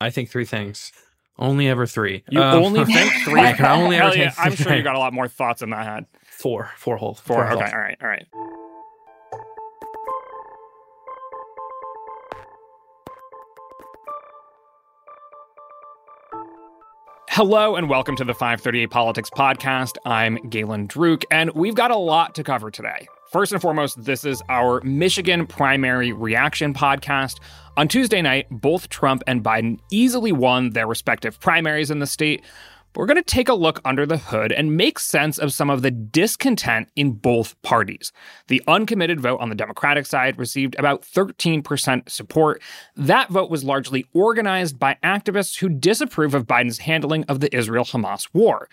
I think three things. Only ever three. You Um, only think three? I can only ever Elliott, think I'm sure you got a lot more thoughts in that head. four. Four whole. Four. whole. Okay. All right. All right. Hello and welcome to the 538 Politics Podcast. I'm Galen Druk, and we've got a lot to cover today. First and foremost, this is our Michigan primary reaction podcast. On Tuesday night, both Trump and Biden easily won their respective primaries in the state. We're going to take a look under the hood and make sense of some of the discontent in both parties. The uncommitted vote on the Democratic side received about 13% support. That vote was largely organized by activists who disapprove of Biden's handling of the Israel Hamas war.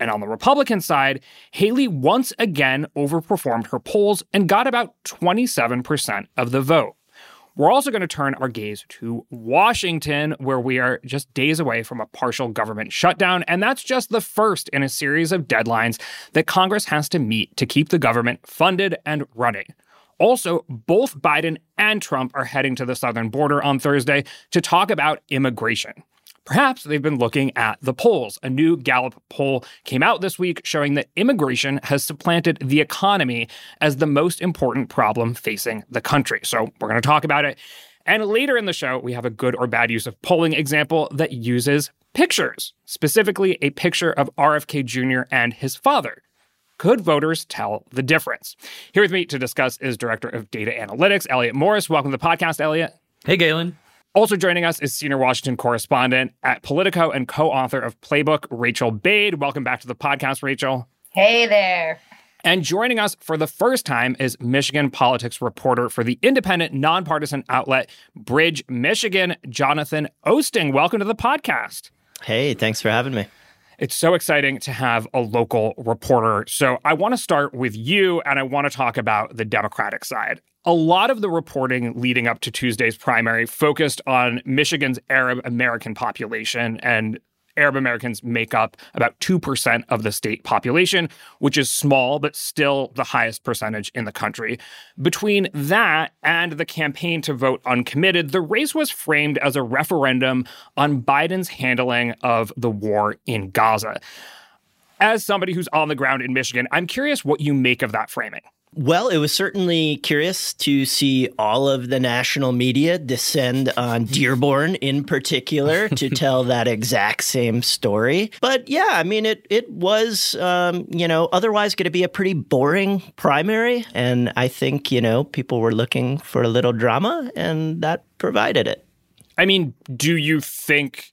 And on the Republican side, Haley once again overperformed her polls and got about 27% of the vote. We're also going to turn our gaze to Washington, where we are just days away from a partial government shutdown. And that's just the first in a series of deadlines that Congress has to meet to keep the government funded and running. Also, both Biden and Trump are heading to the southern border on Thursday to talk about immigration. Perhaps they've been looking at the polls. A new Gallup poll came out this week showing that immigration has supplanted the economy as the most important problem facing the country. So we're going to talk about it. And later in the show, we have a good or bad use of polling example that uses pictures, specifically a picture of RFK Jr. and his father. Could voters tell the difference? Here with me to discuss is Director of Data Analytics, Elliott Morris. Welcome to the podcast, Elliott. Hey, Galen. Also joining us is senior Washington correspondent at Politico and co author of Playbook, Rachael Bade. Welcome back to the podcast, Rachael. Hey there. And joining us for the first time is Michigan politics reporter for the independent, nonpartisan outlet Bridge Michigan, Jonathan Oosting. Welcome to the podcast. Hey, thanks for having me. It's so exciting to have a local reporter. So I want to start with you and I want to talk about the Democratic side. A lot of the reporting leading up to Tuesday's primary focused on Michigan's Arab American population and Arab Americans make up about 2% of the state population, which is small, but still the highest percentage in the country. Between that and the campaign to vote uncommitted, the race was framed as a referendum on Biden's handling of the war in Gaza. As somebody who's on the ground in Michigan, I'm curious what you make of that framing. Well, it was certainly curious to see all of the national media descend on Dearborn in particular to tell that exact same story. But yeah, I mean, it it was um, you know otherwise going to be a pretty boring primary, and I think you know people were looking for a little drama, and that provided it. I mean, do you think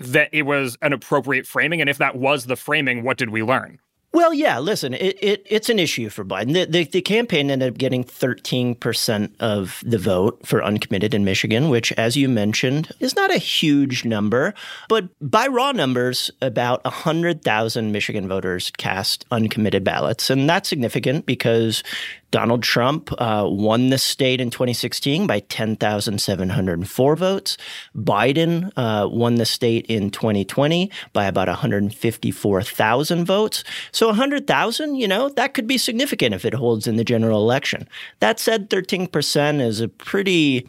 that it was an appropriate framing? And if that was the framing, what did we learn? Well, yeah. Listen, it, it it's an issue for Biden. The, the, the campaign ended up getting 13 percent of the vote for uncommitted in Michigan, which, as you mentioned, is not a huge number. But by raw numbers, about 100,000 Michigan voters cast uncommitted ballots, and that's significant because Donald Trump uh, won the state in 2016 by 10,704 votes. Biden uh, won the state in 2020 by about 154,000 votes. So 100,000, you know, that could be significant if it holds in the general election. That said, 13% is a pretty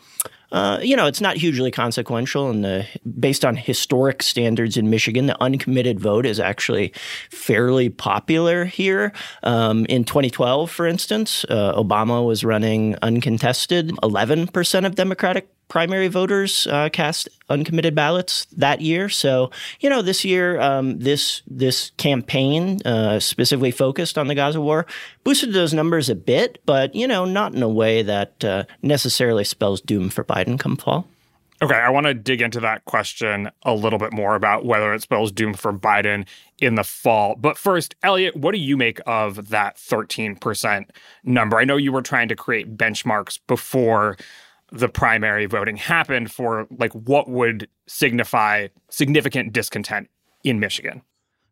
uh, you know, it's not hugely consequential, and based on historic standards in Michigan, the uncommitted vote is actually fairly popular here. Um, in 2012, for instance, uh, Obama was running uncontested. 11% of Democratic primary voters uh, cast uncommitted ballots that year. So, you know, this year, um, this this campaign uh, specifically focused on the Gaza war boosted those numbers a bit, but you know, not in a way that uh, necessarily spells doom for Biden come fall. Okay, I want to dig into that question a little bit more about whether it spells doom for Biden in the fall. But first, Elliott, what do you make of that 13% number? I know you were trying to create benchmarks before the primary voting happened for like what would signify significant discontent in Michigan.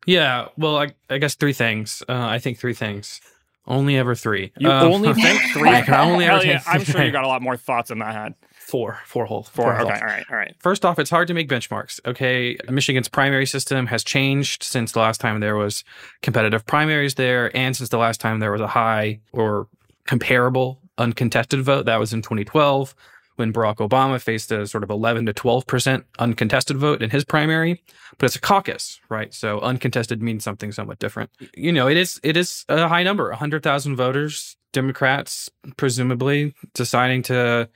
Yeah. Well, I, I guess three things. Uh, I think three things. Only ever three. You Um, only think three? I can only ever think I'm sure you got a lot more thoughts in that head. four. Four whole. Four. whole. Okay. All right. All right. First off, it's hard to make benchmarks. Okay. Michigan's primary system has changed since the last time there was competitive primaries there, and since the last time there was a high or comparable uncontested vote. That was in 2012. when Barack Obama faced a sort of 11 to 12% uncontested vote in his primary, but it's a caucus, right? So uncontested means something somewhat different. You know, it is it is a high number, 100,000 voters, Democrats presumably deciding to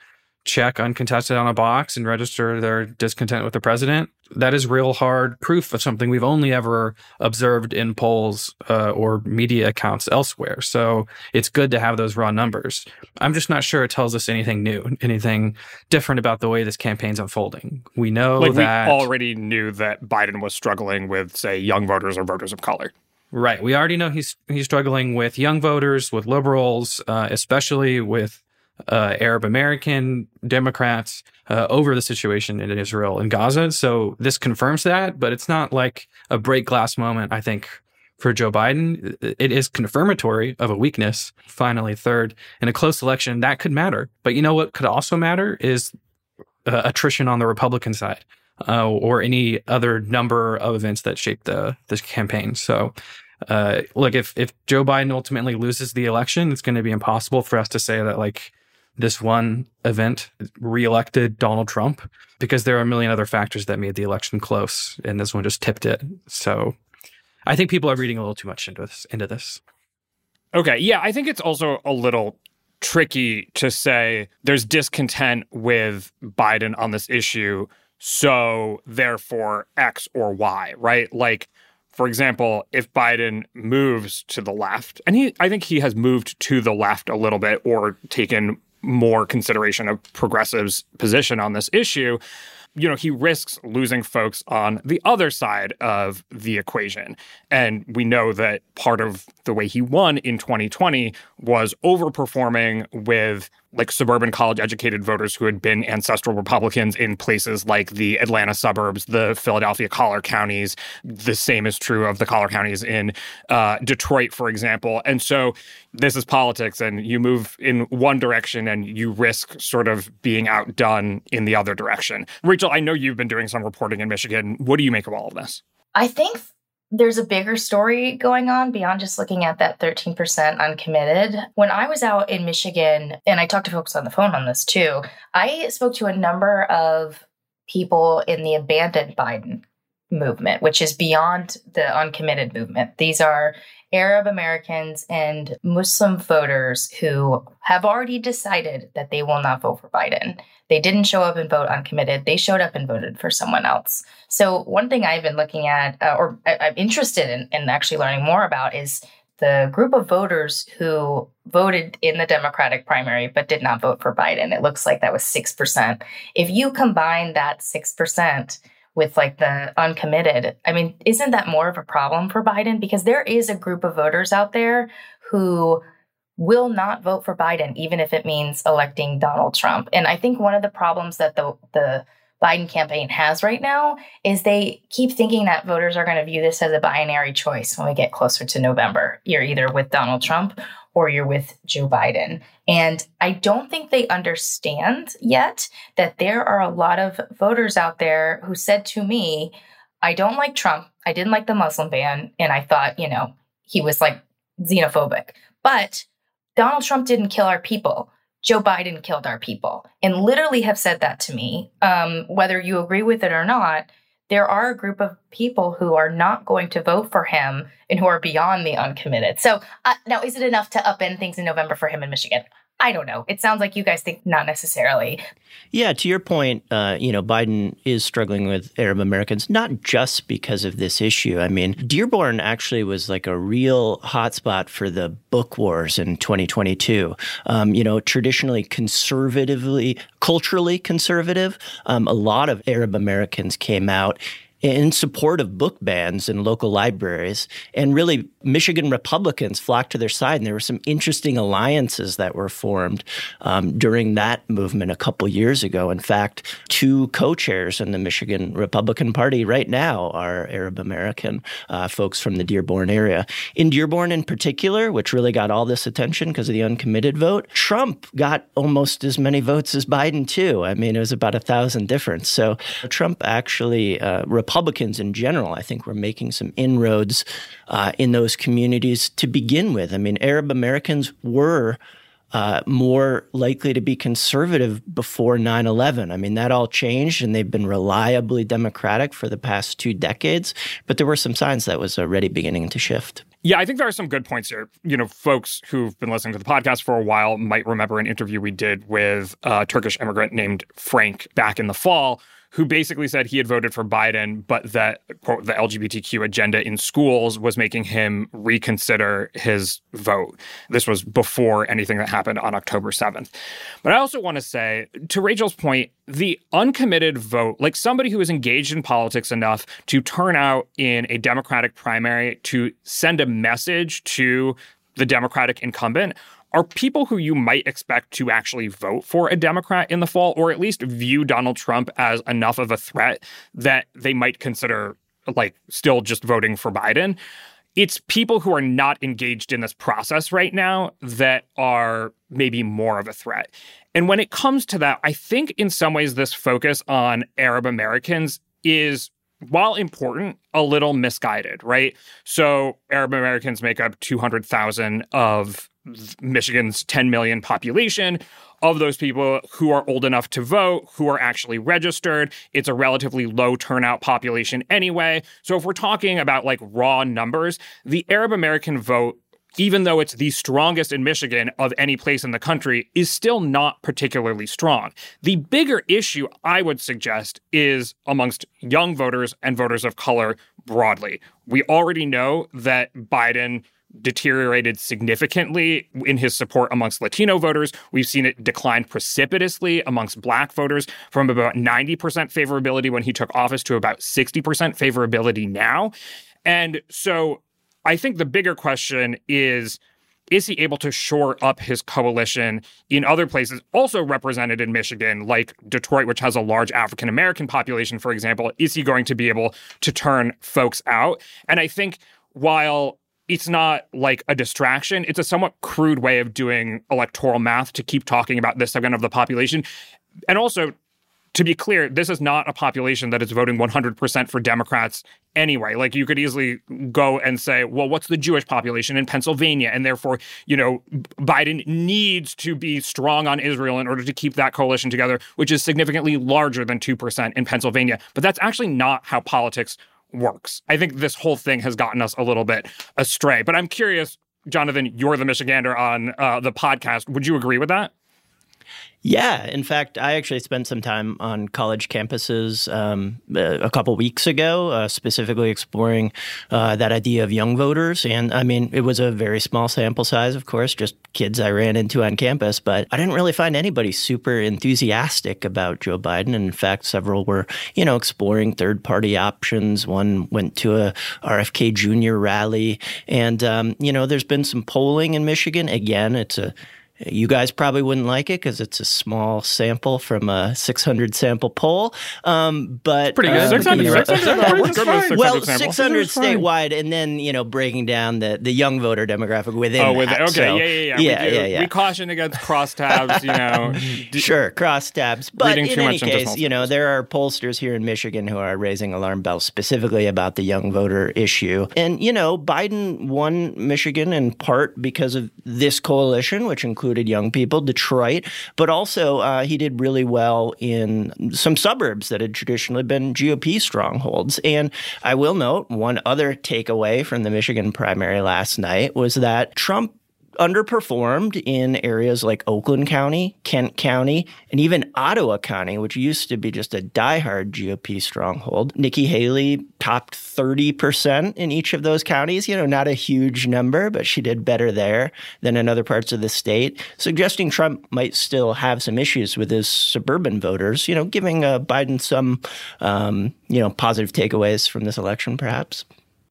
check uncontested on a box and register their discontent with the president. That is real hard proof of something we've only ever observed in polls uh, or media accounts elsewhere. So it's good to have those raw numbers. I'm just not sure it tells us anything new, anything different about the way this campaign's unfolding. We know like that we already knew that Biden was struggling with, say, young voters or voters of color. Right. We already know he's he's struggling with young voters, with liberals, uh, especially with uh, Arab American Democrats uh, over the situation in Israel and Gaza. So this confirms that, but it's not like a break glass moment, I think, for Joe Biden. It is confirmatory of a weakness. Finally, third, in a close election, that could matter. But you know what could also matter is uh, attrition on the Republican side. Uh, or any other number of events that shape the this campaign. So, uh, look, if if Joe Biden ultimately loses the election, it's going to be impossible for us to say that like this one event reelected Donald Trump because there are a million other factors that made the election close, and this one just tipped it. So I think people are reading a little too much into this. Into this. Okay, yeah, I think it's also a little tricky to say there's discontent with Biden on this issue, so therefore X or Y, right? Like for example, if Biden moves to the left, and he I think he has moved to the left a little bit or taken more consideration of progressives' position on this issue, you know, he risks losing folks on the other side of the equation. And we know that part of the way he won in 2020 was overperforming with like suburban college educated voters who had been ancestral Republicans in places like the Atlanta suburbs, the Philadelphia collar counties. The same is true of the collar counties in uh, Detroit, for example. And so this is politics, and you move in one direction and you risk sort of being outdone in the other direction. Rachael, I know you've been doing some reporting in Michigan. What do you make of all of this? I think there's a bigger story going on beyond just looking at that 13% uncommitted. When I was out in Michigan, and I talked to folks on the phone on this too, I spoke to a number of people in the abandoned Biden movement, which is beyond the uncommitted movement. These are Arab Americans and Muslim voters who have already decided that they will not vote for Biden. They didn't show up and vote uncommitted. They showed up and voted for someone else. So, one thing I've been looking at, uh, or I- am interested in, in actually learning more about, is the group of voters who voted in the Democratic primary but did not vote for Biden. It looks like that was 6%. If you combine that 6%, with like the uncommitted. I mean, isn't that more of a problem for Biden? Because there is a group of voters out there who will not vote for Biden, even if it means electing Donald Trump. And I think one of the problems that the the Biden campaign has right now is they keep thinking that voters are going to view this as a binary choice when we get closer to November. You're either with Donald Trump or you're with Joe Biden. And I don't think they understand yet that there are a lot of voters out there who said to me, I don't like Trump. I didn't like the Muslim ban. And I thought, you know, he was like xenophobic. But Donald Trump didn't kill our people. Joe Biden killed our people, and literally have said that to me. Um, whether you agree with it or not, there are a group of people who are not going to vote for him and who are beyond the uncommitted. So, uh, now is it enough to upend things in November for him in Michigan? I don't know. It sounds like you guys think not necessarily. Yeah, to your point, uh, you know, Biden is struggling with Arab Americans, not just because of this issue. I mean, Dearborn actually was like a real hotspot for the book wars in 2022. Um, you know, traditionally conservatively, culturally conservative, um, a lot of Arab Americans came out in support of book bans in local libraries. And really, Michigan Republicans flocked to their side. And there were some interesting alliances that were formed um, during that movement a couple years ago. In fact, two co chairs in the Michigan Republican Party right now are Arab American uh, folks from the Dearborn area. In Dearborn, in particular, which really got all this attention because of the uncommitted vote, Trump got almost as many votes as Biden, too. I mean, it was about a thousand difference. So Trump actually, uh, Republicans in general, I think, were making some inroads uh, in those communities to begin with. I mean, Arab Americans were uh, more likely to be conservative before 9 11. I mean, that all changed and they've been reliably Democratic for the past two decades, but there were some signs that was already beginning to shift. Yeah, I think there are some good points here. You know, folks who've been listening to the podcast for a while might remember an interview we did with a Turkish immigrant named Frank back in the fall who basically said he had voted for Biden, but that, quote, the LGBTQ agenda in schools was making him reconsider his vote. This was before anything that happened on October 7th. But I also want to say, to Rachael's point, the uncommitted vote, like somebody who is engaged in politics enough to turn out in a Democratic primary to send a message to the Democratic incumbent are people who you might expect to actually vote for a Democrat in the fall, or at least view Donald Trump as enough of a threat that they might consider like still just voting for Biden. It's people who are not engaged in this process right now that are maybe more of a threat. And when it comes to that, I think in some ways this focus on Arab Americans is while important, a little misguided, right? So Arab Americans make up 200,000 of Michigan's 10 million population. Of those people who are old enough to vote, who are actually registered, it's a relatively low turnout population anyway. So if we're talking about like raw numbers, the Arab American vote even though it's the strongest in Michigan of any place in the country, is still not particularly strong. The bigger issue, I would suggest, is amongst young voters and voters of color broadly. We already know that Biden deteriorated significantly in his support amongst Latino voters. We've seen it decline precipitously amongst black voters from about 90% favorability when he took office to about 60% favorability now. And so I think the bigger question is is he able to shore up his coalition in other places also represented in Michigan, like Detroit, which has a large African American population, for example? Is he going to be able to turn folks out? And I think while it's not like a distraction. It's a somewhat crude way of doing electoral math to keep talking about this segment of the population. And also, to be clear, this is not a population that is voting 100% for Democrats anyway. Like you could easily go and say, well, what's the Jewish population in Pennsylvania? And therefore, you know, Biden needs to be strong on Israel in order to keep that coalition together, which is significantly larger than 2% in Pennsylvania. But that's actually not how politics works. I think this whole thing has gotten us a little bit astray. But I'm curious, Jonathan, you're the Michigander on uh, the podcast. Would you agree with that? Yeah, in fact, I actually spent some time on college campuses um, a couple weeks ago, uh, specifically exploring uh, that idea of young voters. And I mean, it was a very small sample size, of course, just kids I ran into on campus, but I didn't really find anybody super enthusiastic about Joe Biden. And in fact, several were, you know, exploring third party options. One went to a RFK Jr. rally. And, um, you know, there's been some polling in Michigan. Again, it's a you guys probably wouldn't like it because it's a small sample from a 600 sample poll. Um, but pretty good. Uh, 600, 600, 600 well, 600 statewide, and then you know breaking down the, the young voter demographic within. Oh, with that. okay, so, yeah, yeah, yeah. Yeah, we yeah, yeah. We caution against crosstabs. You know, sure, crosstabs. But in any case, you know, there are pollsters here in Michigan who are raising alarm bells specifically about the young voter issue, and you know, Biden won Michigan in part because of this coalition, which includes included young people, Detroit, but also uh, he did really well in some suburbs that had traditionally been GOP strongholds. And I will note one other takeaway from the Michigan primary last night was that Trump underperformed in areas like Oakland County, Kent County, and even Ottawa County, which used to be just a diehard GOP stronghold. Nikki Haley topped 30% in each of those counties. You know, not a huge number, but she did better there than in other parts of the state, suggesting Trump might still have some issues with his suburban voters, you know, giving uh, Biden some, um, you know, positive takeaways from this election, perhaps.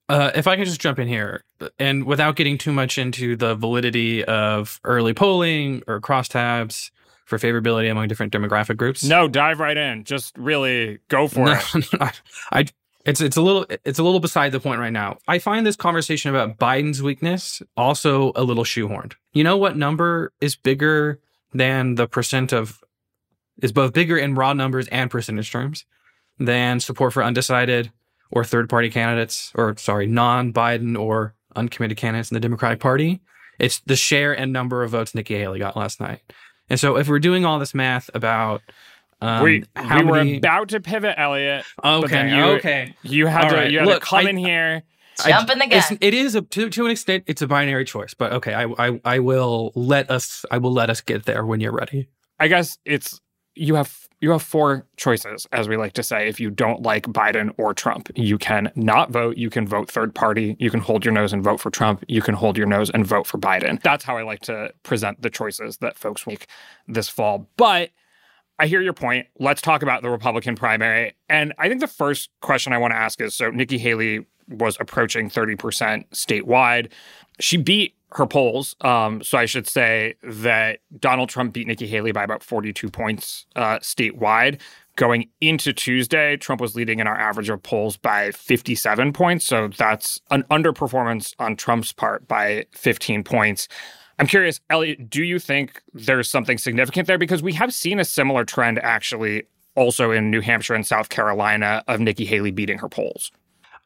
Uh, if I can just jump in here, and without getting too much into the validity of early polling or crosstabs for favorability among different demographic groups. No, dive right in. Just really go for no, it. No, I, it's it's a little it's a little beside the point right now. I find this conversation about Biden's weakness also a little shoehorned. You know what number is bigger than the percent of is both bigger in raw numbers and percentage terms than support for undecided or third party candidates, or sorry, non Biden or uncommitted candidates in the Democratic Party, It's the share and number of votes Nikki Haley got last night. And so if we're doing all this math about um, we how we were many, about to pivot, Elliott. okay, you, okay. You had All to right. you had Look, to come I- in here. Jump in the gun. It's, it is a, to to an extent it's a binary choice, but okay, I, I I will let us I will let us get there when you're ready. I guess it's you have you have four choices, as we like to say. If you don't like Biden or Trump, you can not vote. You can vote third party. You can hold your nose and vote for Trump. You can hold your nose and vote for Biden. That's how I like to present the choices that folks make this fall. But I hear your point. Let's talk about the Republican primary. And I think the first question I want to ask is so Nikki Haley was approaching 30% statewide. She beat her polls. Um, so I should say that Donald Trump beat Nikki Haley by about 42 points uh, statewide. Going into Tuesday, Trump was leading in our average of polls by 57 points. So that's an underperformance on Trump's part by 15 points. I'm curious, Elliott, do you think there's something significant there? Because we have seen a similar trend actually also in New Hampshire and South Carolina of Nikki Haley beating her polls.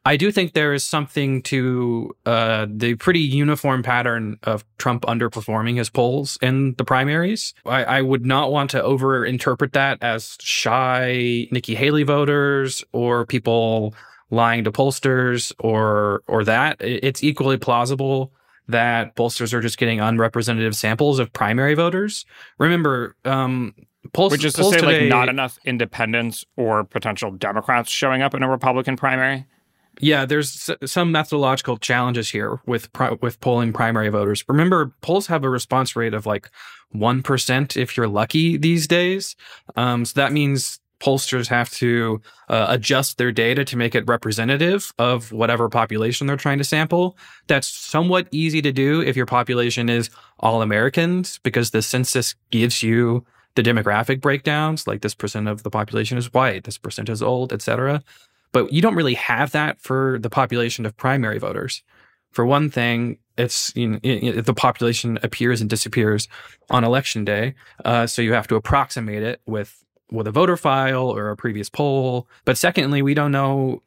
I do think there is something to uh, the pretty uniform pattern of Trump underperforming his polls in the primaries. I, I would not want to overinterpret that as shy Nikki Haley voters or people lying to pollsters or or that. It's equally plausible that pollsters are just getting unrepresentative samples of primary voters. Remember, um, polls, Which is to say, today, like, not enough independents or potential Democrats showing up in a Republican primary. Yeah, there's some methodological challenges here with pri- with polling primary voters. Remember, polls have a response rate of like one percent if you're lucky these days. Um, so that means pollsters have to uh, adjust their data to make it representative of whatever population they're trying to sample. That's somewhat easy to do if your population is all Americans, because the census gives you the demographic breakdowns, like this percent of the population is white, this percent is old, etc but you don't really have that for the population of primary voters. For one thing, it's you know, it, the population appears and disappears on election day, uh, so you have to approximate it with with a voter file or a previous poll. But secondly, we don't know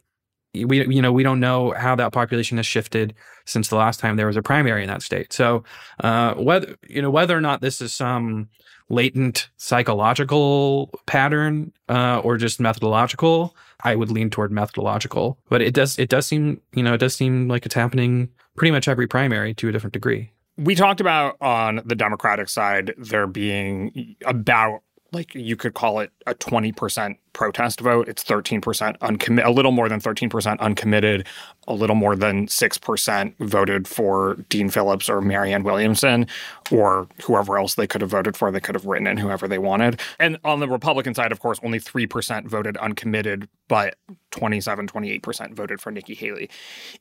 we you know we don't know how that population has shifted since the last time there was a primary in that state. So uh, whether you know whether or not this is some latent psychological pattern uh, or just methodological, I would lean toward methodological. But it does it does seem you know it does seem like it's happening pretty much every primary to a different degree. We talked about on the Democratic side there being about like you could call it a 20% protest vote. It's 13% uncommitted, a little more than 13% uncommitted, a little more than 6% voted for Dean Phillips or Marianne Williamson or whoever else they could have voted for. They could have written in whoever they wanted. And on the Republican side, of course, only 3% voted uncommitted, but 27, 28% voted for Nikki Haley.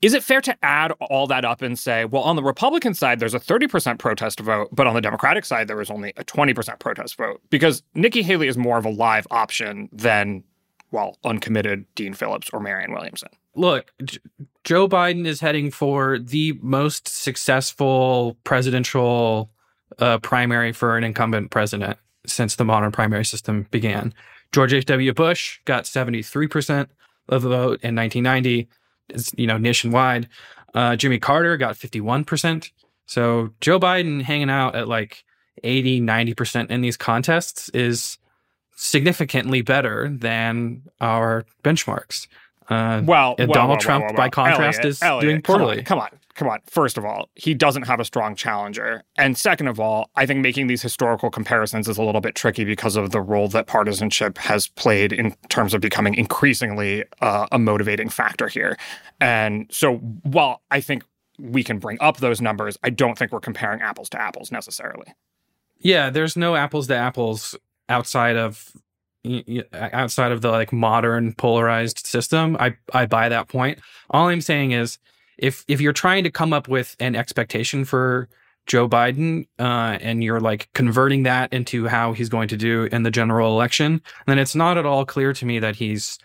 Is it fair to add all that up and say, well, on the Republican side, there's a 30% protest vote, but on the Democratic side, there was only a 20% protest vote? Because Nikki Haley is more of a live option than, well, uncommitted Dean Phillips or Marianne Williamson. Look, J- Joe Biden is heading for the most successful presidential uh, primary for an incumbent president since the modern primary system began. George H.W. Bush got 73% of the vote in 1990, it's, you know, nationwide. Uh, Jimmy Carter got 51%. So Joe Biden hanging out at like 80, 90% in these contests is significantly better than our benchmarks. Uh, Well, well, Donald well, Trump, well, by contrast, Elliott, is Elliott, doing come on, poorly. Come on, come on. First of all, he doesn't have a strong challenger. And second of all, I think making these historical comparisons is a little bit tricky because of the role that partisanship has played in terms of becoming increasingly uh, a motivating factor here. And so while I think we can bring up those numbers, I don't think we're comparing apples to apples necessarily. Yeah, there's no apples to apples outside of outside of the like modern polarized system. I I buy that point. All I'm saying is if if you're trying to come up with an expectation for Joe Biden uh, and you're like converting that into how he's going to do in the general election, then it's not at all clear to me that he's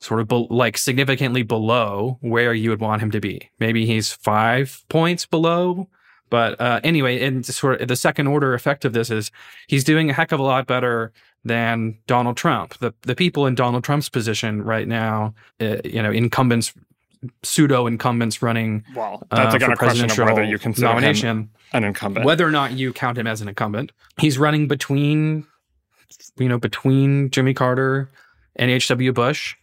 sort of be- like significantly below where you would want him to be. Maybe he's five points below, but uh, anyway, and sort of the second order effect of this is he's doing a heck of a lot better than Donald Trump. The the people in Donald Trump's position right now, uh, you know, incumbents pseudo incumbents running. Well, that's uh, for of whether presidential you consider nomination. an incumbent. whether or not you count him as an incumbent. He's running between, you know, between Jimmy Carter and H.W. Bush,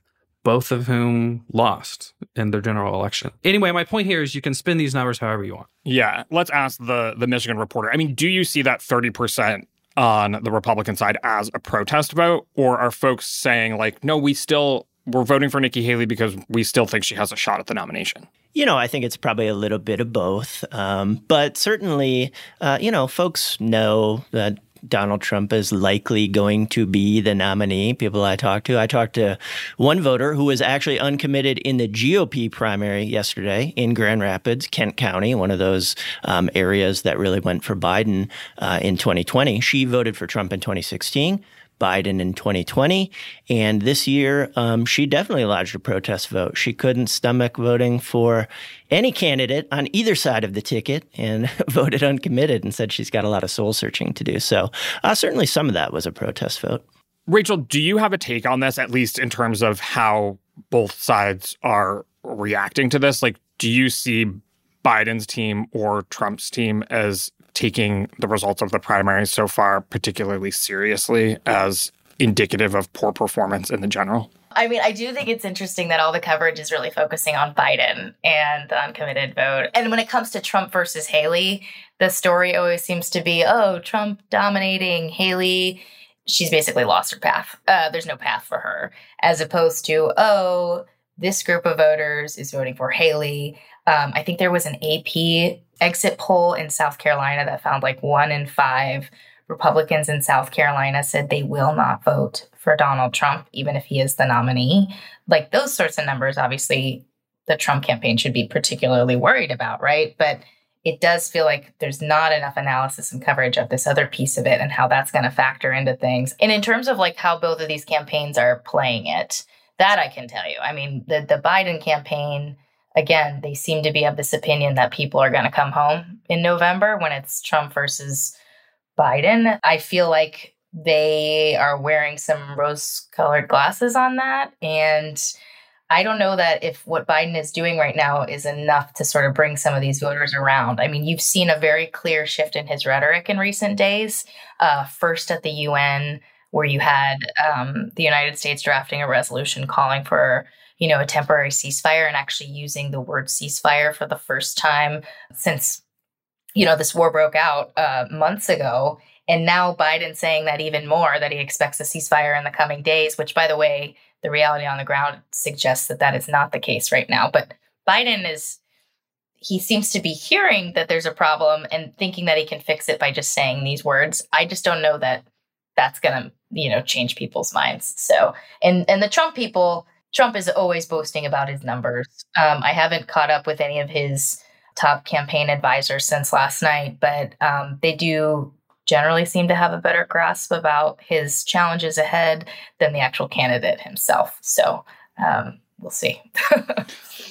both of whom lost in their general election. Anyway, my point here is you can spin these numbers however you want. Yeah, let's ask the the Michigan reporter. I mean, do you see that 30% on the Republican side as a protest vote or are folks saying like, "No, we still we're voting for Nikki Haley because we still think she has a shot at the nomination." You know, I think it's probably a little bit of both. Um, but certainly, uh, you know, folks know that Donald Trump is likely going to be the nominee. People I talked to, I talked to one voter who was actually uncommitted in the GOP primary yesterday in Grand Rapids, Kent County, one of those um, areas that really went for Biden uh, in 2020. She voted for Trump in 2016. Biden in 2020. And this year, um, she definitely lodged a protest vote. She couldn't stomach voting for any candidate on either side of the ticket and voted uncommitted and said she's got a lot of soul searching to do. So, uh, certainly some of that was a protest vote. Rachael, do you have a take on this, at least in terms of how both sides are reacting to this? Like, do you see Biden's team or Trump's team as taking the results of the primaries so far particularly seriously as indicative of poor performance in the general? I mean, I do think it's interesting that all the coverage is really focusing on Biden and the uncommitted vote. And when it comes to Trump versus Haley, the story always seems to be, oh, Trump dominating, Haley, she's basically lost her path. Uh, there's no path for her, as opposed to, oh, this group of voters is voting for Haley. Um, I think there was an AP exit poll in South Carolina that found like one in five Republicans in South Carolina said they will not vote for Donald Trump, even if he is the nominee. Like those sorts of numbers, obviously, the Trump campaign should be particularly worried about, right? But it does feel like there's not enough analysis and coverage of this other piece of it and how that's going to factor into things. And in terms of like how both of these campaigns are playing it, that I can tell you. I mean, the the Biden campaign again, they seem to be of this opinion that people are going to come home in November when it's Trump versus Biden. I feel like they are wearing some rose colored glasses on that. And I don't know that if what Biden is doing right now is enough to sort of bring some of these voters around. I mean, you've seen a very clear shift in his rhetoric in recent days. Uh, first at the UN, where you had um, the United States drafting a resolution calling for you know a temporary ceasefire and actually using the word ceasefire for the first time since you know this war broke out uh, months ago. And now biden saying that even more that he expects a ceasefire in the coming days which by the way the reality on the ground suggests that that is not the case right now. But biden is he seems to be hearing that there's a problem and thinking that he can fix it by just saying these words. I just don't know that that's going to you know change people's minds. So and and the trump people trump is always boasting about his numbers um, i haven't caught up with any of his top campaign advisors since last night but um, they do generally seem to have a better grasp about his challenges ahead than the actual candidate himself so um, we'll see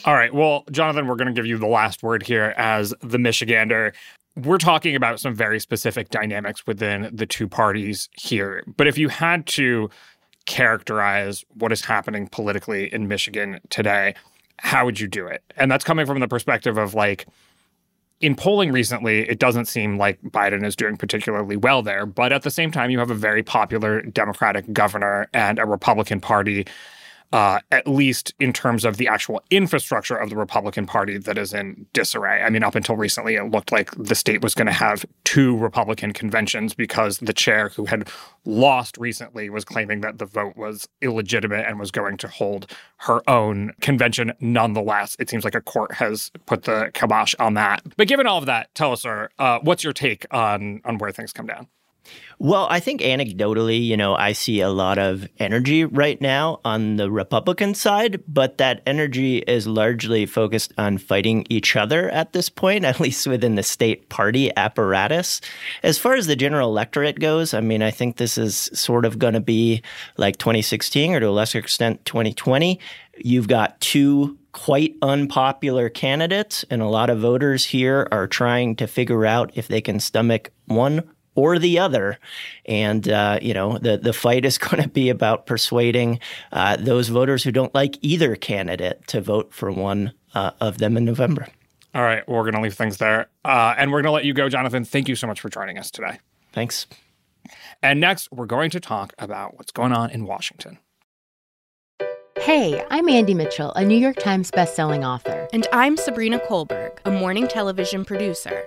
All right. Well, Jonathan, we're going to give you the last word here as the Michigander. We're talking about some very specific dynamics within the two parties here. But if you had to characterize what is happening politically in Michigan today, how would you do it? And that's coming from the perspective of like, in polling recently, it doesn't seem like Biden is doing particularly well there. But at the same time, you have a very popular Democratic governor and a Republican Party uh, at least in terms of the actual infrastructure of the Republican Party that is in disarray. I mean, up until recently, it looked like the state was going to have two Republican conventions because the chair who had lost recently was claiming that the vote was illegitimate and was going to hold her own convention nonetheless. It seems like a court has put the kibosh on that. But given all of that, tell us, sir, uh, what's your take on on where things come down? Well, I think anecdotally, you know, I see a lot of energy right now on the Republican side, but that energy is largely focused on fighting each other at this point, at least within the state party apparatus. As far as the general electorate goes, I mean, I think this is sort of going to be like 2016 or to a lesser extent 2020. You've got two quite unpopular candidates, and a lot of voters here are trying to figure out if they can stomach one or the other. And, uh, you know, the, the fight is going to be about persuading uh, those voters who don't like either candidate to vote for one uh, of them in November. All right. We're going to leave things there. Uh, and we're going to let you go, Jonathan. Thank you so much for joining us today. Thanks. And next, we're going to talk about what's going on in Washington. Hey, I'm Andi Mitchell, a New York Times bestselling author. And I'm Sabrina Kohlberg, a morning television producer.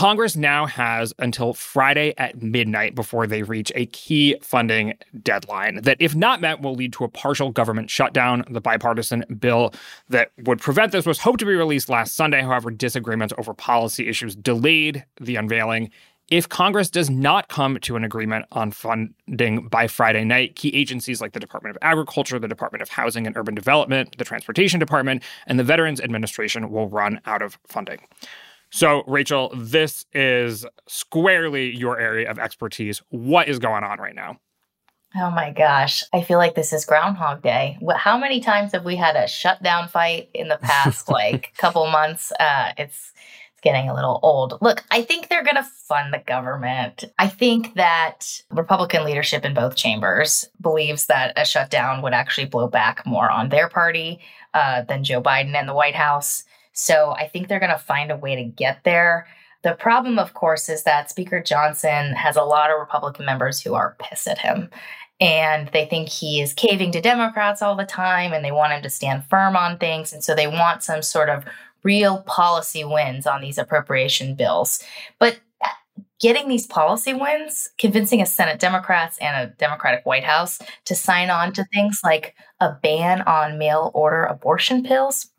Congress now has until Friday at midnight before they reach a key funding deadline that, if not met, will lead to a partial government shutdown. The bipartisan bill that would prevent this was hoped to be released last Sunday. However, disagreements over policy issues delayed the unveiling. If Congress does not come to an agreement on funding by Friday night, key agencies like the Department of Agriculture, the Department of Housing and Urban Development, the Transportation Department, and the Veterans Administration will run out of funding. So, Rachael, this is squarely your area of expertise. What is going on right now? Oh my gosh. I feel like this is Groundhog Day. How many times have we had a shutdown fight in the past like couple months? Uh, it's it's getting a little old. Look, I think they're going to fund the government. I think that Republican leadership in both chambers believes that a shutdown would actually blow back more on their party uh, than Joe Biden and the White House. So I think they're going to find a way to get there. The problem, of course, is that Speaker Johnson has a lot of Republican members who are pissed at him. And they think he is caving to Democrats all the time and they want him to stand firm on things. And so they want some sort of real policy wins on these appropriation bills. But uh, getting these policy wins, convincing a Senate Democrats and a Democratic White House to sign on to things like a ban on mail order abortion pills,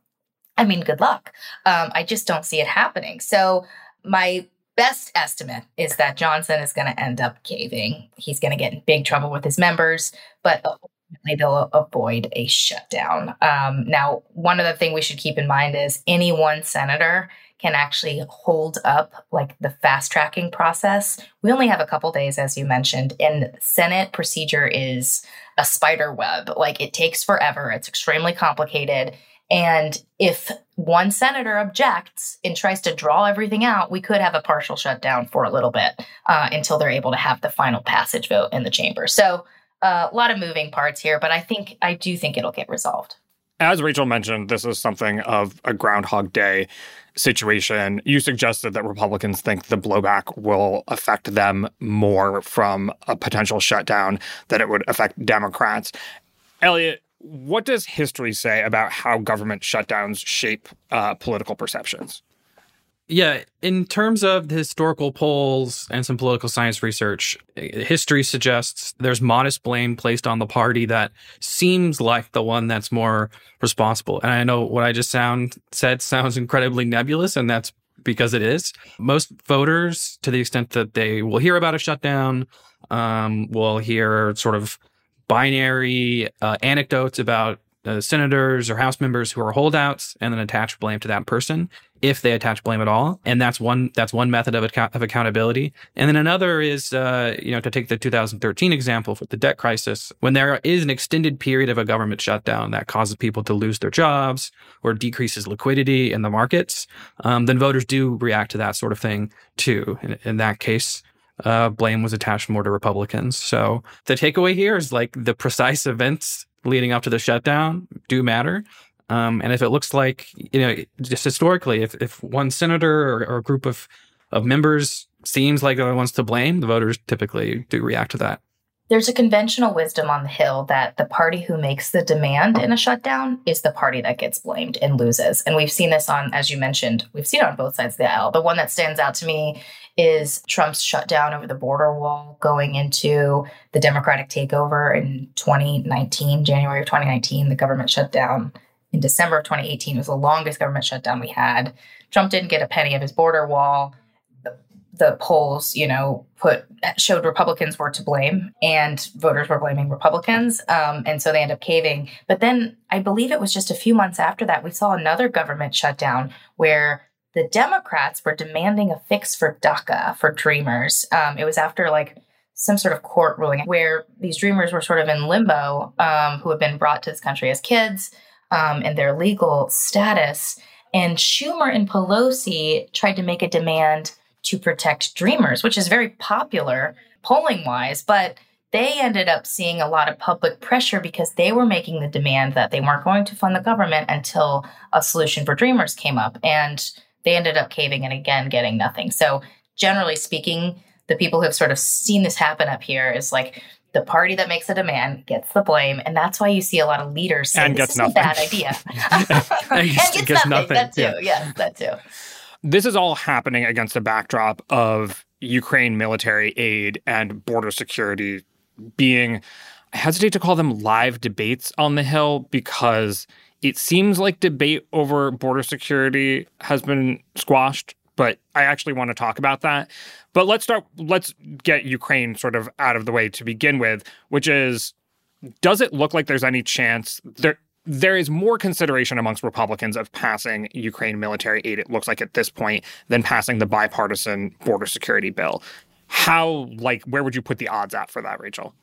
I mean, good luck. Um, I just don't see it happening. So, my best estimate is that Johnson is going to end up caving. He's going to get in big trouble with his members, but ultimately they'll avoid a shutdown. Um, now, one other thing we should keep in mind is any one senator can actually hold up like the fast tracking process. We only have a couple days, as you mentioned, and Senate procedure is a spider web. Like it takes forever, it's extremely complicated. And if one senator objects and tries to draw everything out, we could have a partial shutdown for a little bit uh, until they're able to have the final passage vote in the chamber. So uh, a lot of moving parts here, but I think I do think it'll get resolved. As Rachael mentioned, this is something of a Groundhog Day situation. You suggested that Republicans think the blowback will affect them more from a potential shutdown than it would affect Democrats. Elliott, what does history say about how government shutdowns shape uh, political perceptions? Yeah, in terms of the historical polls and some political science research, history suggests there's modest blame placed on the party that seems like the one that's more responsible. And I know what I just sound said sounds incredibly nebulous, and that's because it is. Most voters, to the extent that they will hear about a shutdown, um, will hear sort of binary uh, anecdotes about uh, senators or House members who are holdouts, and then attach blame to that person if they attach blame at all. And that's one that's one method of, account- of accountability. And then another is uh, you know to take the 2013 example for the debt crisis, when there is an extended period of a government shutdown that causes people to lose their jobs or decreases liquidity in the markets, um, then voters do react to that sort of thing too. In, in that case, uh, blame was attached more to Republicans. So the takeaway here is like the precise events leading up to the shutdown do matter. Um, and if it looks like, you know, just historically, if, if one senator or, or a group of, of members seems like they're the ones to blame, the voters typically do react to that. There's a conventional wisdom on the Hill that the party who makes the demand in a shutdown is the party that gets blamed and loses. And we've seen this on, as you mentioned, we've seen it on both sides of the aisle. The one that stands out to me is Trump's shutdown over the border wall going into the Democratic takeover in 2019, January of 2019. The government shutdown in December of 2018. Was the longest government shutdown we had. Trump didn't get a penny of his border wall the polls, you know, put showed Republicans were to blame and voters were blaming Republicans. Um, and so they end up caving. But then I believe it was just a few months after that, we saw another government shutdown where the Democrats were demanding a fix for DACA for Dreamers. Um, it was after like some sort of court ruling where these Dreamers were sort of in limbo, um, who had been brought to this country as kids um, and their legal status. And Schumer and Pelosi tried to make a demand to protect dreamers, which is very popular polling wise, but they ended up seeing a lot of public pressure because they were making the demand that they weren't going to fund the government until a solution for dreamers came up. And they ended up caving and again getting nothing. So, generally speaking, the people who have sort of seen this happen up here is like the party that makes a demand gets the blame, and that's why you see a lot of leaders say and this gets is nothing. a bad idea. and gets, gets nothing. nothing, That too. yeah. Yes, that too. This is all happening against a backdrop of Ukraine military aid and border security being, I hesitate to call them live debates on the Hill because it seems like debate over border security has been squashed, but I actually want to talk about that. But let's start, let's get Ukraine sort of out of the way to begin with, which is does it look like there's any chance there? There is more consideration amongst Republicans of passing Ukraine military aid, it looks like at this point, than passing the bipartisan border security bill. How, like, where would you put the odds at for that, Rachael?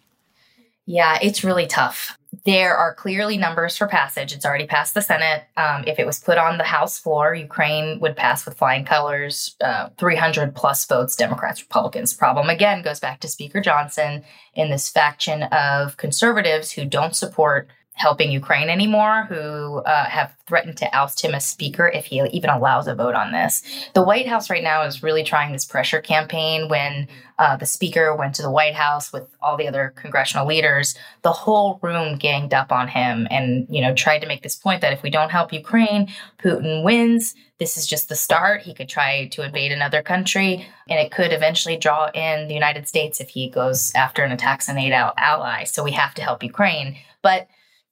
Yeah, it's really tough. There are clearly numbers for passage. It's already passed the Senate. Um, if it was put on the House floor, Ukraine would pass with flying colors, uh, 300 plus votes, Democrats, Republicans. Problem again goes back to Speaker Johnson in this faction of conservatives who don't support helping Ukraine anymore, who uh, have threatened to oust him as speaker if he even allows a vote on this. The White House right now is really trying this pressure campaign. When uh, the speaker went to the White House with all the other congressional leaders, the whole room ganged up on him and you know tried to make this point that if we don't help Ukraine, Putin wins. This is just the start. He could try to invade another country, and it could eventually draw in the United States if he goes after and attacks a NATO ally. So we have to help Ukraine, but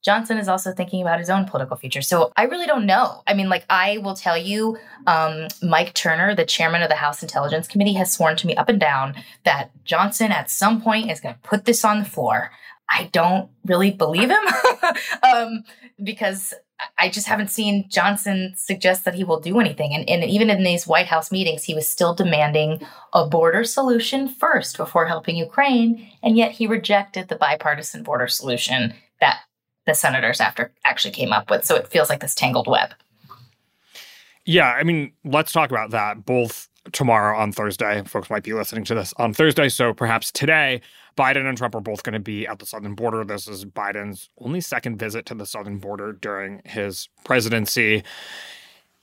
Johnson is also thinking about his own political future. So I really don't know. I mean, like, I will tell you, um, Mike Turner, the chairman of the House Intelligence Committee, has sworn to me up and down that Johnson at some point is going to put this on the floor. I don't really believe him um, because I just haven't seen Johnson suggest that he will do anything. And, and even in these White House meetings, he was still demanding a border solution first before helping Ukraine. And yet he rejected the bipartisan border solution that the senators after actually came up with. So it feels like this tangled web. Yeah, I mean, let's talk about that both tomorrow on Thursday. Folks might be listening to this on Thursday, so perhaps today, Biden and Trump are both going to be at the southern border. This is Biden's only second visit to the southern border during his presidency.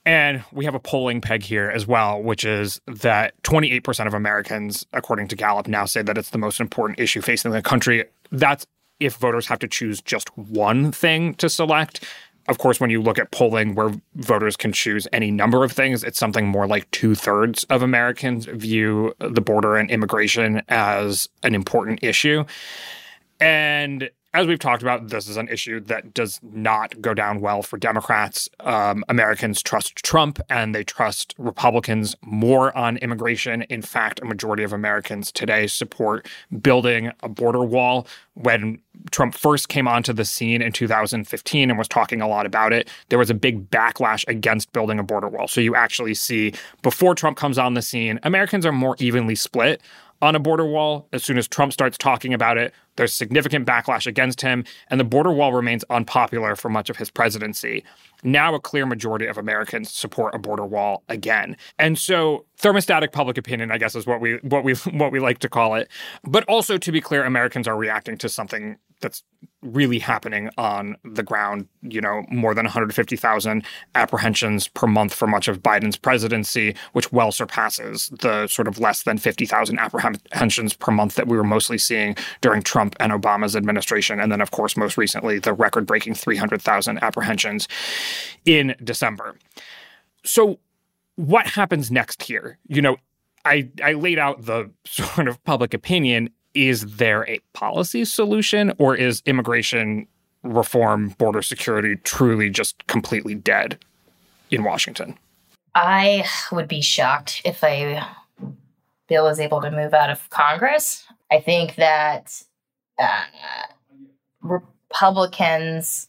And we have a polling peg here as well, which is that 28% of Americans, according to Gallup, now say that it's the most important issue facing the country. That's if voters have to choose just one thing to select. Of course, when you look at polling where voters can choose any number of things, it's something more like two thirds of Americans view the border and immigration as an important issue. And as we've talked about, this is an issue that does not go down well for Democrats. Um, Americans trust Trump and they trust Republicans more on immigration. In fact, a majority of Americans today support building a border wall. When Trump first came onto the scene in 2015 and was talking a lot about it, there was a big backlash against building a border wall. So you actually see before Trump comes on the scene, Americans are more evenly split on a border wall. As soon as Trump starts talking about it, there's significant backlash against him, and the border wall remains unpopular for much of his presidency. Now, a clear majority of Americans support a border wall again, and so thermostatic public opinion, I guess, is what we what we what we like to call it. But also, to be clear, Americans are reacting to something that's really happening on the ground. You know, more than 150,000 apprehensions per month for much of Biden's presidency, which well surpasses the sort of less than 50,000 apprehensions per month that we were mostly seeing during Trump and Obama's administration. And then, of course, most recently, the record breaking 300,000 apprehensions in December. So, what happens next here? You know, I, I laid out the sort of public opinion is there a policy solution or is immigration reform, border security truly just completely dead in Washington? I would be shocked if a bill is able to move out of Congress. I think that uh, Republicans,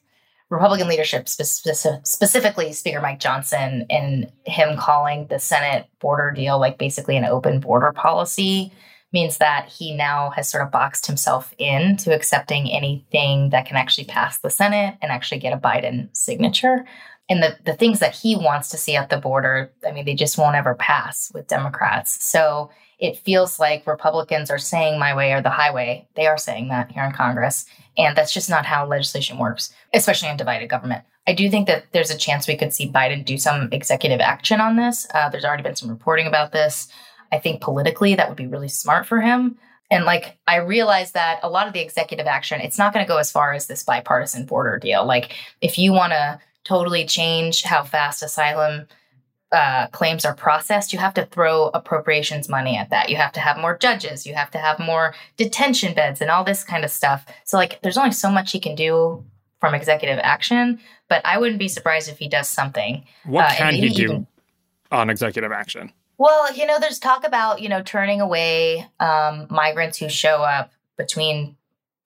Republican leadership, spe- specifically Speaker Mike Johnson, and him calling the Senate border deal like basically an open border policy means that he now has sort of boxed himself in to accepting anything that can actually pass the Senate and actually get a Biden signature. And the, the things that he wants to see at the border, I mean, they just won't ever pass with Democrats. So it feels like Republicans are saying my way or the highway. They are saying that here in Congress. And that's just not how legislation works, especially in divided government. I do think that there's a chance we could see Biden do some executive action on this. Uh, there's already been some reporting about this. I think politically that would be really smart for him. And like, I realize that a lot of the executive action, it's not going to go as far as this bipartisan border deal. Like, if you want to totally change how fast asylum uh, claims are processed, you have to throw appropriations money at that. You have to have more judges. You have to have more detention beds and all this kind of stuff. So, like, there's only so much he can do from executive action, but I wouldn't be surprised if he does something. What uh, can he do even, on executive action? Well, you know, there's talk about, you know, turning away um, migrants who show up between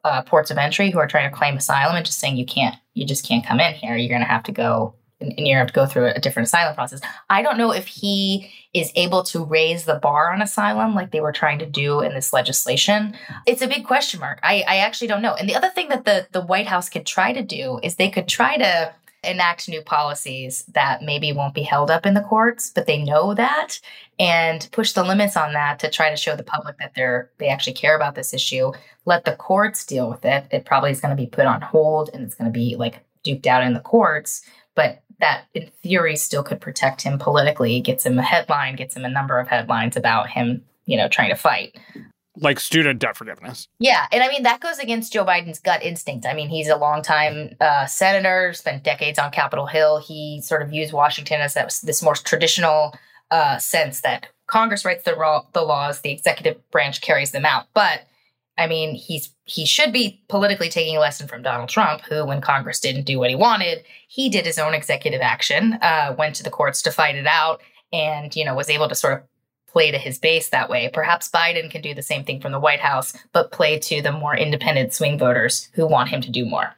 uh, ports of entry who are trying to claim asylum and just saying you can't, you just can't come in here. You're going to have to go and, and you have to go through a different asylum process. I don't know if he is able to raise the bar on asylum like they were trying to do in this legislation. It's a big question mark. I, I actually don't know. And the other thing that the, the White House could try to do is they could try to enact new policies that maybe won't be held up in the courts, but they know that and push the limits on that to try to show the public that they're they actually care about this issue. Let the courts deal with it. It probably is going to be put on hold and it's going to be like duped out in the courts, but that in theory still could protect him politically, gets him a headline, gets him a number of headlines about him, you know, trying to fight like student debt forgiveness. Yeah, and I mean that goes against Joe Biden's gut instinct. I mean, he's a longtime uh, senator, spent decades on Capitol Hill. He sort of views Washington as that, this more traditional uh, sense that Congress writes the, raw, the laws, the executive branch carries them out. But I mean, he's he should be politically taking a lesson from Donald Trump, who, when Congress didn't do what he wanted, he did his own executive action, uh, went to the courts to fight it out, and you know was able to sort of play to his base that way. Perhaps Biden can do the same thing from the White House, but play to the more independent swing voters who want him to do more.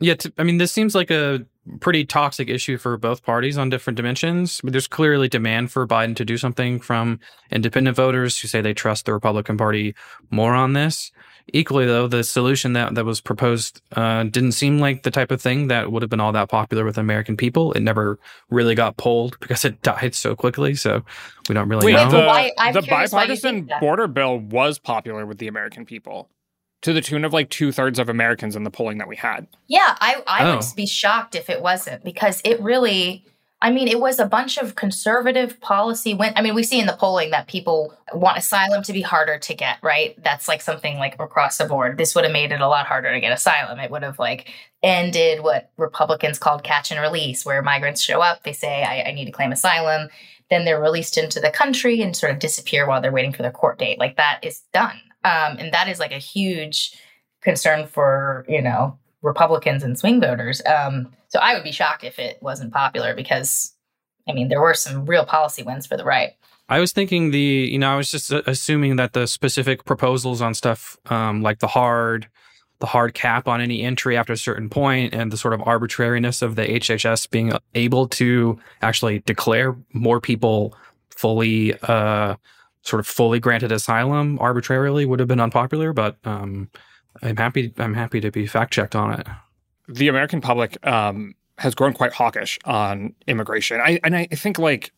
Yeah, t- I mean, this seems like a pretty toxic issue for both parties on different dimensions. There's clearly demand for Biden to do something from independent voters who say they trust the Republican Party more on this. Equally, though, the solution that, that was proposed uh, didn't seem like the type of thing that would have been all that popular with American people. It never really got pulled because it died so quickly. So we don't really Wait, know. The, why, the bipartisan border bill was popular with the American people to the tune of like two thirds of Americans in the polling that we had. Yeah, I, I oh. would be shocked if it wasn't because it really I mean, it was a bunch of conservative policy. I mean, we see in the polling that people want asylum to be harder to get, right? That's like something like across the board. This would have made it a lot harder to get asylum. It would have like ended what Republicans called catch and release, where migrants show up, they say, I, I need to claim asylum. Then they're released into the country and sort of disappear while they're waiting for their court date. Like that is done. Um, and that is like a huge concern for, you know, Republicans and swing voters. Um, so I would be shocked if it wasn't popular because, I mean, there were some real policy wins for the right. I was thinking the, you know, I was just assuming that the specific proposals on stuff um, like the hard, the hard cap on any entry after a certain point, and the sort of arbitrariness of the HHS being able to actually declare more people fully, uh, sort of fully granted asylum arbitrarily would have been unpopular. But um, I'm happy. I'm happy to be fact checked on it. The American public um, has grown quite hawkish on immigration. I and I think like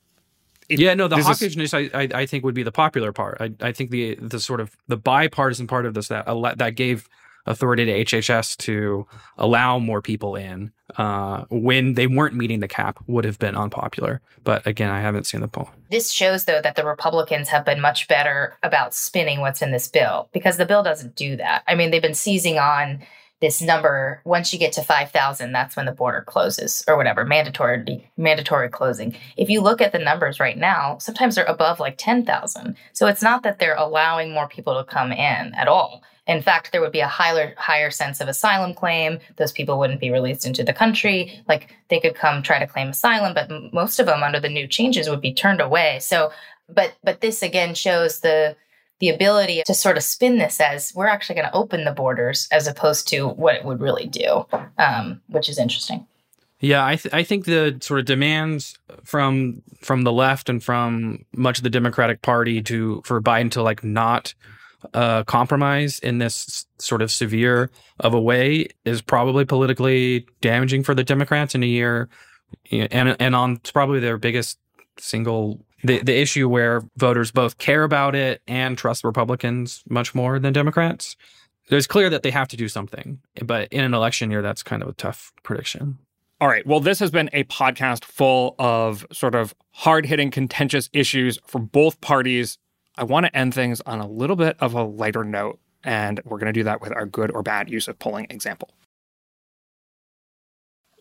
it, yeah, no, the hawkishness I, I, I think would be the popular part. I I think the the sort of the bipartisan part of this that that gave authority to HHS to allow more people in uh, when they weren't meeting the cap would have been unpopular. But again, I haven't seen the poll. This shows, though, that the Republicans have been much better about spinning what's in this bill because the bill doesn't do that. I mean, they've been seizing on this number once you get to 5000 that's when the border closes or whatever mandatory mandatory closing if you look at the numbers right now sometimes they're above like 10000 so it's not that they're allowing more people to come in at all in fact, there would be a higher higher sense of asylum claim. Those people wouldn't be released into the country. Like they could come try to claim asylum, but most of them under the new changes would be turned away. So But but this again shows the the ability to sort of spin this as we're actually going to open the borders as opposed to what it would really do, um, which is interesting. Yeah, I th- I think the sort of demands from from the left and from much of the Democratic Party to for Biden to like not uh, compromise in this sort of severe of a way is probably politically damaging for the Democrats in a year, and and on probably their biggest single the the issue where voters both care about it and trust Republicans much more than Democrats. It's clear that they have to do something, but in an election year, that's kind of a tough prediction. All right. Well, this has been a podcast full of sort of hard hitting, contentious issues for both parties. I want to end things on a little bit of a lighter note, and we're going to do that with our good or bad use of polling example.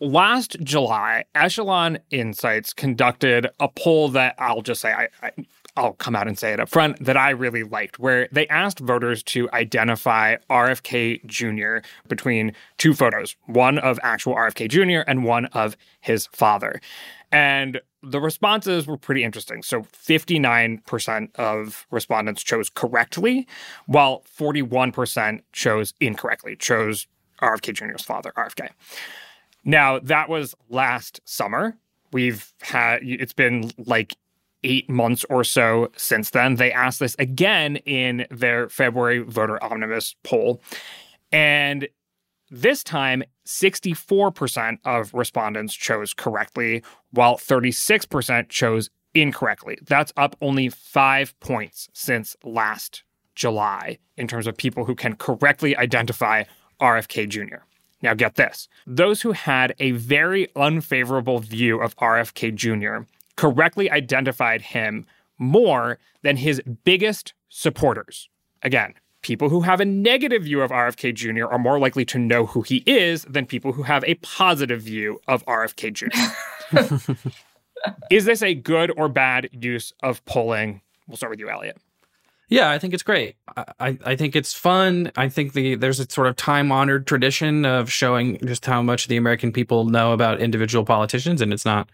Last July, Echelon Insights conducted a poll that I'll just say I, I I'll come out and say it up front that I really liked, where they asked voters to identify RFK Jr. between two photos, one of actual RFK Jr. and one of his father. And the responses were pretty interesting. So 59% of respondents chose correctly, while 41% chose incorrectly, chose RFK Jr.'s father, RFK. Now, that was last summer. We've had, it's been like eight months or so since then. They asked this again in their February voter omnibus poll. And this time, 64% of respondents chose correctly, while 36% chose incorrectly. That's up only five points since last July in terms of people who can correctly identify RFK Jr. Now, get this those who had a very unfavorable view of RFK Jr correctly identified him more than his biggest supporters. Again, people who have a negative view of RFK Jr. are more likely to know who he is than people who have a positive view of RFK Jr. is this a good or bad use of polling? We'll start with you, Elliott. Yeah, I think it's great. I, I think it's fun. I think the there's a sort of time honored tradition of showing just how much the American people know about individual politicians, and it's not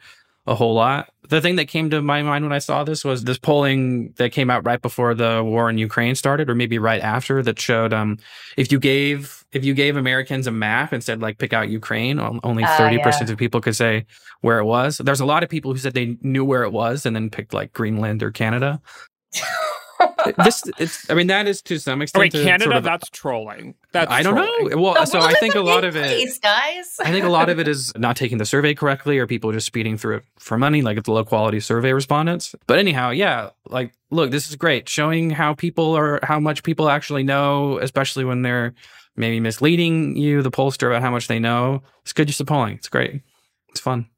a whole lot. The thing that came to my mind when I saw this was this polling that came out right before the war in Ukraine started, or maybe right after, that showed um, if you gave if you gave Americans a map and said like pick out Ukraine, only ah, thirty uh, percent yeah. of people could say where it was. There's a lot of people who said they knew where it was and then picked like Greenland or Canada. this it's i mean that is to some extent wait canada sort of, that's trolling. That's i don't trolling. know well so i think a lot of it guys. I think a lot of it is not taking the survey correctly or people just speeding through it for money like it's low quality survey respondents. But anyhow yeah like look this is great. Showing how people are how much people actually know especially when they're maybe misleading you the pollster about how much they know. It's good use of polling it's great. It's fun.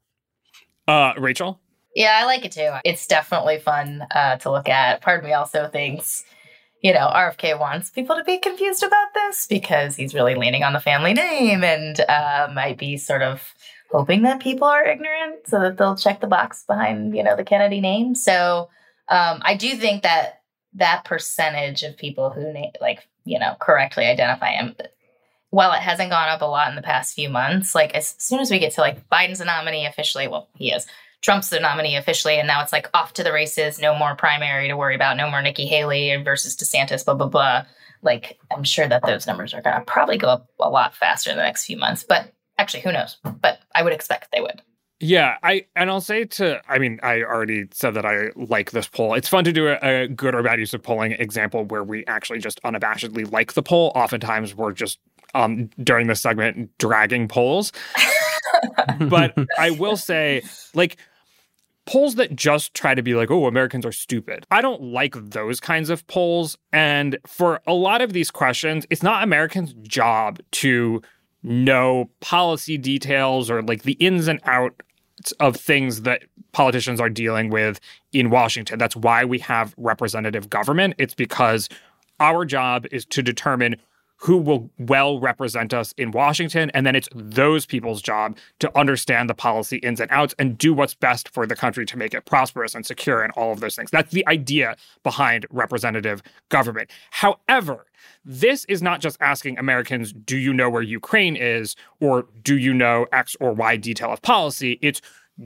Uh rachael yeah, I like it too. It's definitely fun uh, to look at. Part of me also thinks, you know, RFK wants people to be confused about this because he's really leaning on the family name and uh, might be sort of hoping that people are ignorant so that they'll check the box behind, you know, the Kennedy name. So um, I do think that that percentage of people who na- like, you know, correctly identify him while it hasn't gone up a lot in the past few months, like as soon as we get to like Biden's a nominee officially, well, he is. Trump's the nominee officially, and now it's like off to the races. No more primary to worry about. No more Nikki Haley versus DeSantis. Blah blah blah. Like I'm sure that those numbers are going to probably go up a lot faster in the next few months. But actually, who knows? But I would expect they would. Yeah, I and I'll say to I mean I already said that I like this poll. It's fun to do a, a, good or bad use of polling example where we actually just unabashedly like the poll. Oftentimes we're just um during the segment dragging polls. but I will say like polls that just try to be like, oh, Americans are stupid. I don't like those kinds of polls. And for a lot of these questions, it's not Americans' job to know policy details or like the ins and outs of things that politicians are dealing with in Washington. That's why we have representative government. It's because our job is to determine who will well represent us in Washington. And then it's those people's job to understand the policy ins and outs and do what's best for the country to make it prosperous and secure and all of those things. That's the idea behind representative government. However, this is not just asking Americans, do you know where Ukraine is or do you know X or Y detail of policy? It's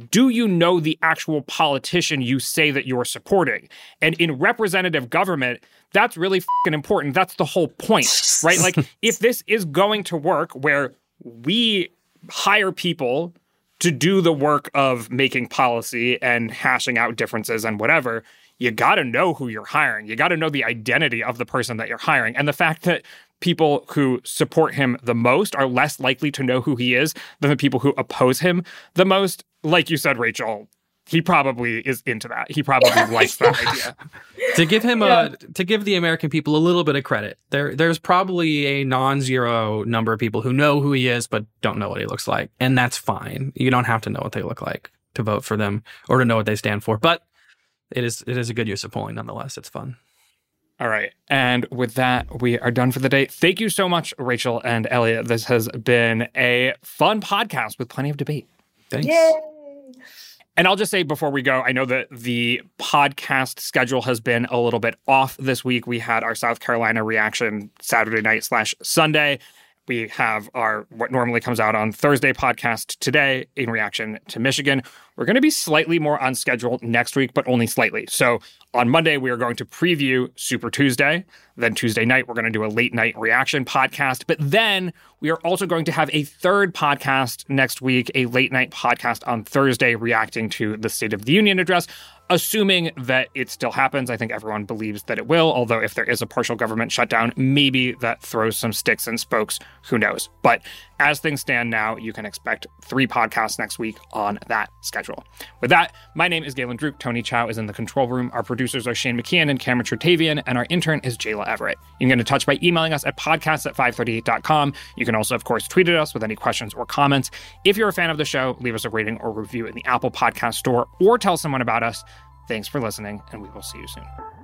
do you know the actual politician you say that you're supporting? And in representative government, that's really fucking important. That's the whole point, right? Like, if this is going to work where we hire people to do the work of making policy and hashing out differences and whatever, you got to know who you're hiring. You got to know the identity of the person that you're hiring. And the fact that people who support him the most are less likely to know who he is than the people who oppose him the most, like you said, Rachael, he probably is into that. He probably likes that idea. to give him yeah. a to give the American people a little bit of credit, there there's probably a non-zero number of people who know who he is but don't know what he looks like, and that's fine. You don't have to know what they look like to vote for them or to know what they stand for. But it is it is a good use of polling nonetheless. It's fun. All right. And with that, we are done for the day. Thank you so much, Rachael and Elliott. This has been a fun podcast with plenty of debate. Thanks. Yay. And I'll just say before we go, I know that the podcast schedule has been a little bit off this week. We had our South Carolina reaction Saturday night slash Sunday. We have our what normally comes out on Thursday podcast today in reaction to Michigan. We're going to be slightly more on schedule next week, but only slightly. So on Monday, we are going to preview Super Tuesday. Then Tuesday night, we're going to do a late night reaction podcast. But then we are also going to have a third podcast next week, a late night podcast on Thursday, reacting to the State of the Union address assuming that it still happens. I think everyone believes that it will, although if there is a partial government shutdown, maybe that throws some sticks and spokes. Who knows? But as things stand now, you can expect three podcasts next week on that schedule. With that, my name is Galen Druke. Tony Chow is in the control room. Our producers are Shane McKeon and Cameron Chertavian, and our intern is Jayla Everett. You can get in touch by emailing us at podcasts at 538.com. You can also, of course, tweet at us with any questions or comments. If you're a fan of the show, leave us a rating or review in the Apple Podcast Store or tell someone about us. Thanks for listening, and we will see you soon.